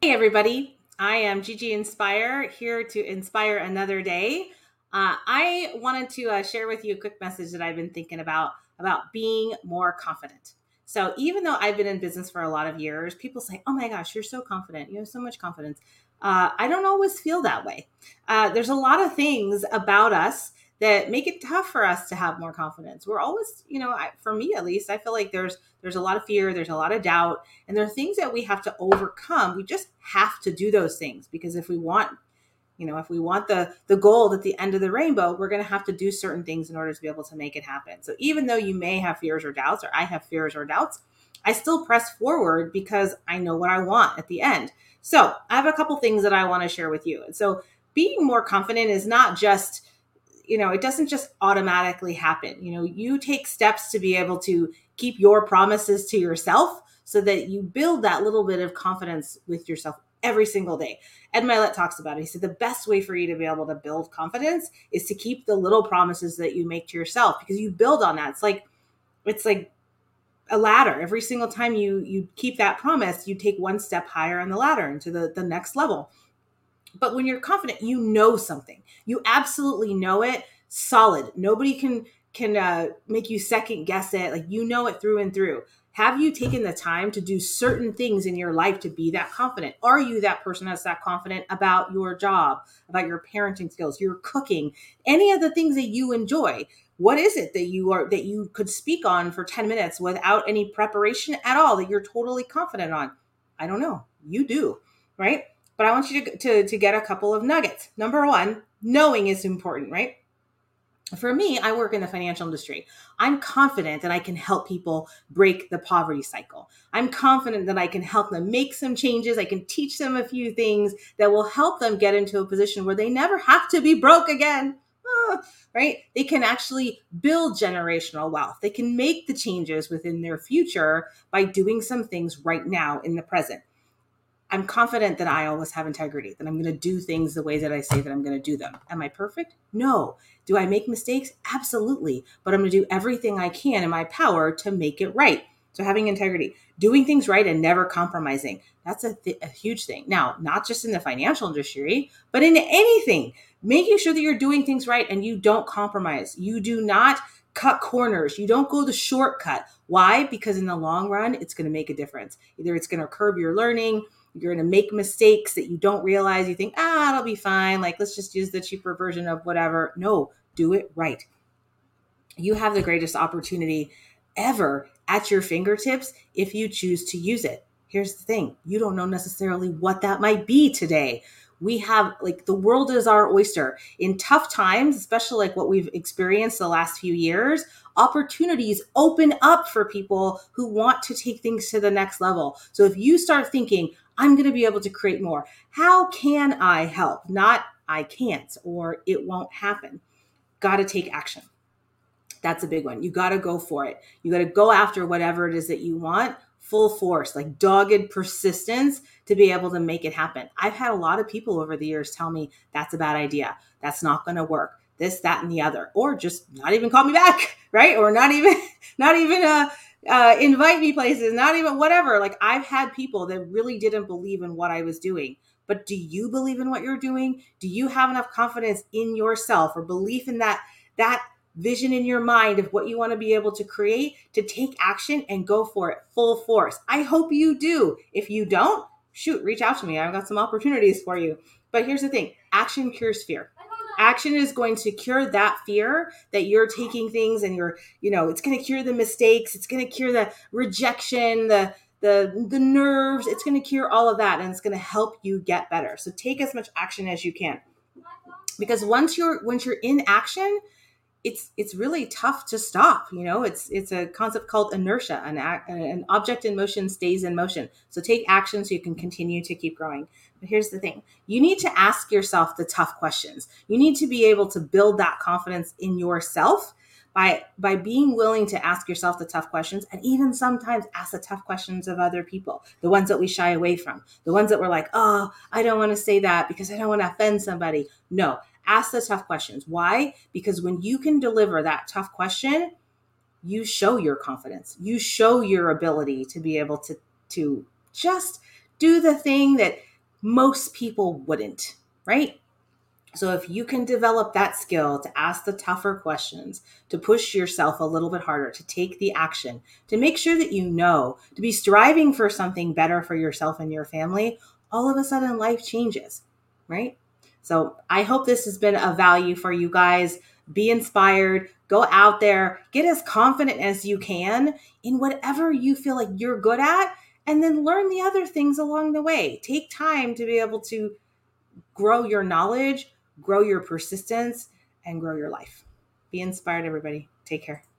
Hey, everybody. I am Gigi Inspire here to inspire another day. Uh, I wanted to uh, share with you a quick message that I've been thinking about about being more confident. So, even though I've been in business for a lot of years, people say, Oh my gosh, you're so confident. You have so much confidence. Uh, I don't always feel that way. Uh, there's a lot of things about us that make it tough for us to have more confidence. We're always, you know, I, for me at least, I feel like there's there's a lot of fear, there's a lot of doubt, and there are things that we have to overcome. We just have to do those things because if we want, you know, if we want the the gold at the end of the rainbow, we're going to have to do certain things in order to be able to make it happen. So even though you may have fears or doubts, or I have fears or doubts, I still press forward because I know what I want at the end. So I have a couple things that I want to share with you. And so being more confident is not just you know, it doesn't just automatically happen. You know, you take steps to be able to keep your promises to yourself so that you build that little bit of confidence with yourself every single day. Ed Mylett talks about it. He said the best way for you to be able to build confidence is to keep the little promises that you make to yourself because you build on that. It's like it's like a ladder. Every single time you you keep that promise, you take one step higher on the ladder into the, the next level. But when you're confident, you know something. You absolutely know it solid. Nobody can can uh, make you second guess it. Like you know it through and through. Have you taken the time to do certain things in your life to be that confident? Are you that person that's that confident about your job, about your parenting skills, your cooking, any of the things that you enjoy? What is it that you are that you could speak on for 10 minutes without any preparation at all that you're totally confident on? I don't know. You do, right? But I want you to, to, to get a couple of nuggets. Number one, knowing is important, right? For me, I work in the financial industry. I'm confident that I can help people break the poverty cycle. I'm confident that I can help them make some changes. I can teach them a few things that will help them get into a position where they never have to be broke again. Ah, right? They can actually build generational wealth. They can make the changes within their future by doing some things right now in the present. I'm confident that I always have integrity, that I'm going to do things the way that I say that I'm going to do them. Am I perfect? No. Do I make mistakes? Absolutely. But I'm going to do everything I can in my power to make it right. So having integrity, doing things right and never compromising. That's a, th- a huge thing. Now, not just in the financial industry, but in anything, making sure that you're doing things right and you don't compromise. You do not cut corners. You don't go the shortcut. Why? Because in the long run, it's going to make a difference. Either it's going to curb your learning, you're going to make mistakes that you don't realize. You think, ah, it'll be fine. Like, let's just use the cheaper version of whatever. No, do it right. You have the greatest opportunity ever at your fingertips if you choose to use it. Here's the thing you don't know necessarily what that might be today. We have like the world is our oyster. In tough times, especially like what we've experienced the last few years, opportunities open up for people who want to take things to the next level. So if you start thinking, I'm going to be able to create more. How can I help? Not I can't or it won't happen. Got to take action. That's a big one. You got to go for it. You got to go after whatever it is that you want full force, like dogged persistence to be able to make it happen. I've had a lot of people over the years tell me that's a bad idea. That's not going to work. This, that, and the other, or just not even call me back, right? Or not even, not even, uh, uh, invite me places, not even whatever. Like I've had people that really didn't believe in what I was doing. But do you believe in what you're doing? Do you have enough confidence in yourself or belief in that that vision in your mind of what you want to be able to create to take action and go for it full force? I hope you do. If you don't, shoot, reach out to me. I've got some opportunities for you. But here's the thing action cures fear action is going to cure that fear that you're taking things and you're you know it's going to cure the mistakes it's going to cure the rejection the the the nerves it's going to cure all of that and it's going to help you get better. So take as much action as you can. Because once you're once you're in action it's it's really tough to stop you know? It's it's a concept called inertia. An, an object in motion stays in motion. So take action so you can continue to keep growing. But here's the thing. You need to ask yourself the tough questions. You need to be able to build that confidence in yourself by by being willing to ask yourself the tough questions and even sometimes ask the tough questions of other people the ones that we shy away from the ones that we're like oh i don't want to say that because i don't want to offend somebody. No ask the tough questions. Why? Because when you can deliver that tough question, you show your confidence. You show your ability to be able to to just do the thing that most people wouldn't, right? So if you can develop that skill to ask the tougher questions, to push yourself a little bit harder, to take the action, to make sure that you know, to be striving for something better for yourself and your family, all of a sudden life changes, right? So I hope this has been a value for you guys. Be inspired, go out there, get as confident as you can in whatever you feel like you're good at, and then learn the other things along the way. Take time to be able to grow your knowledge grow your persistence, and grow your life. Be inspired, everybody. Take care.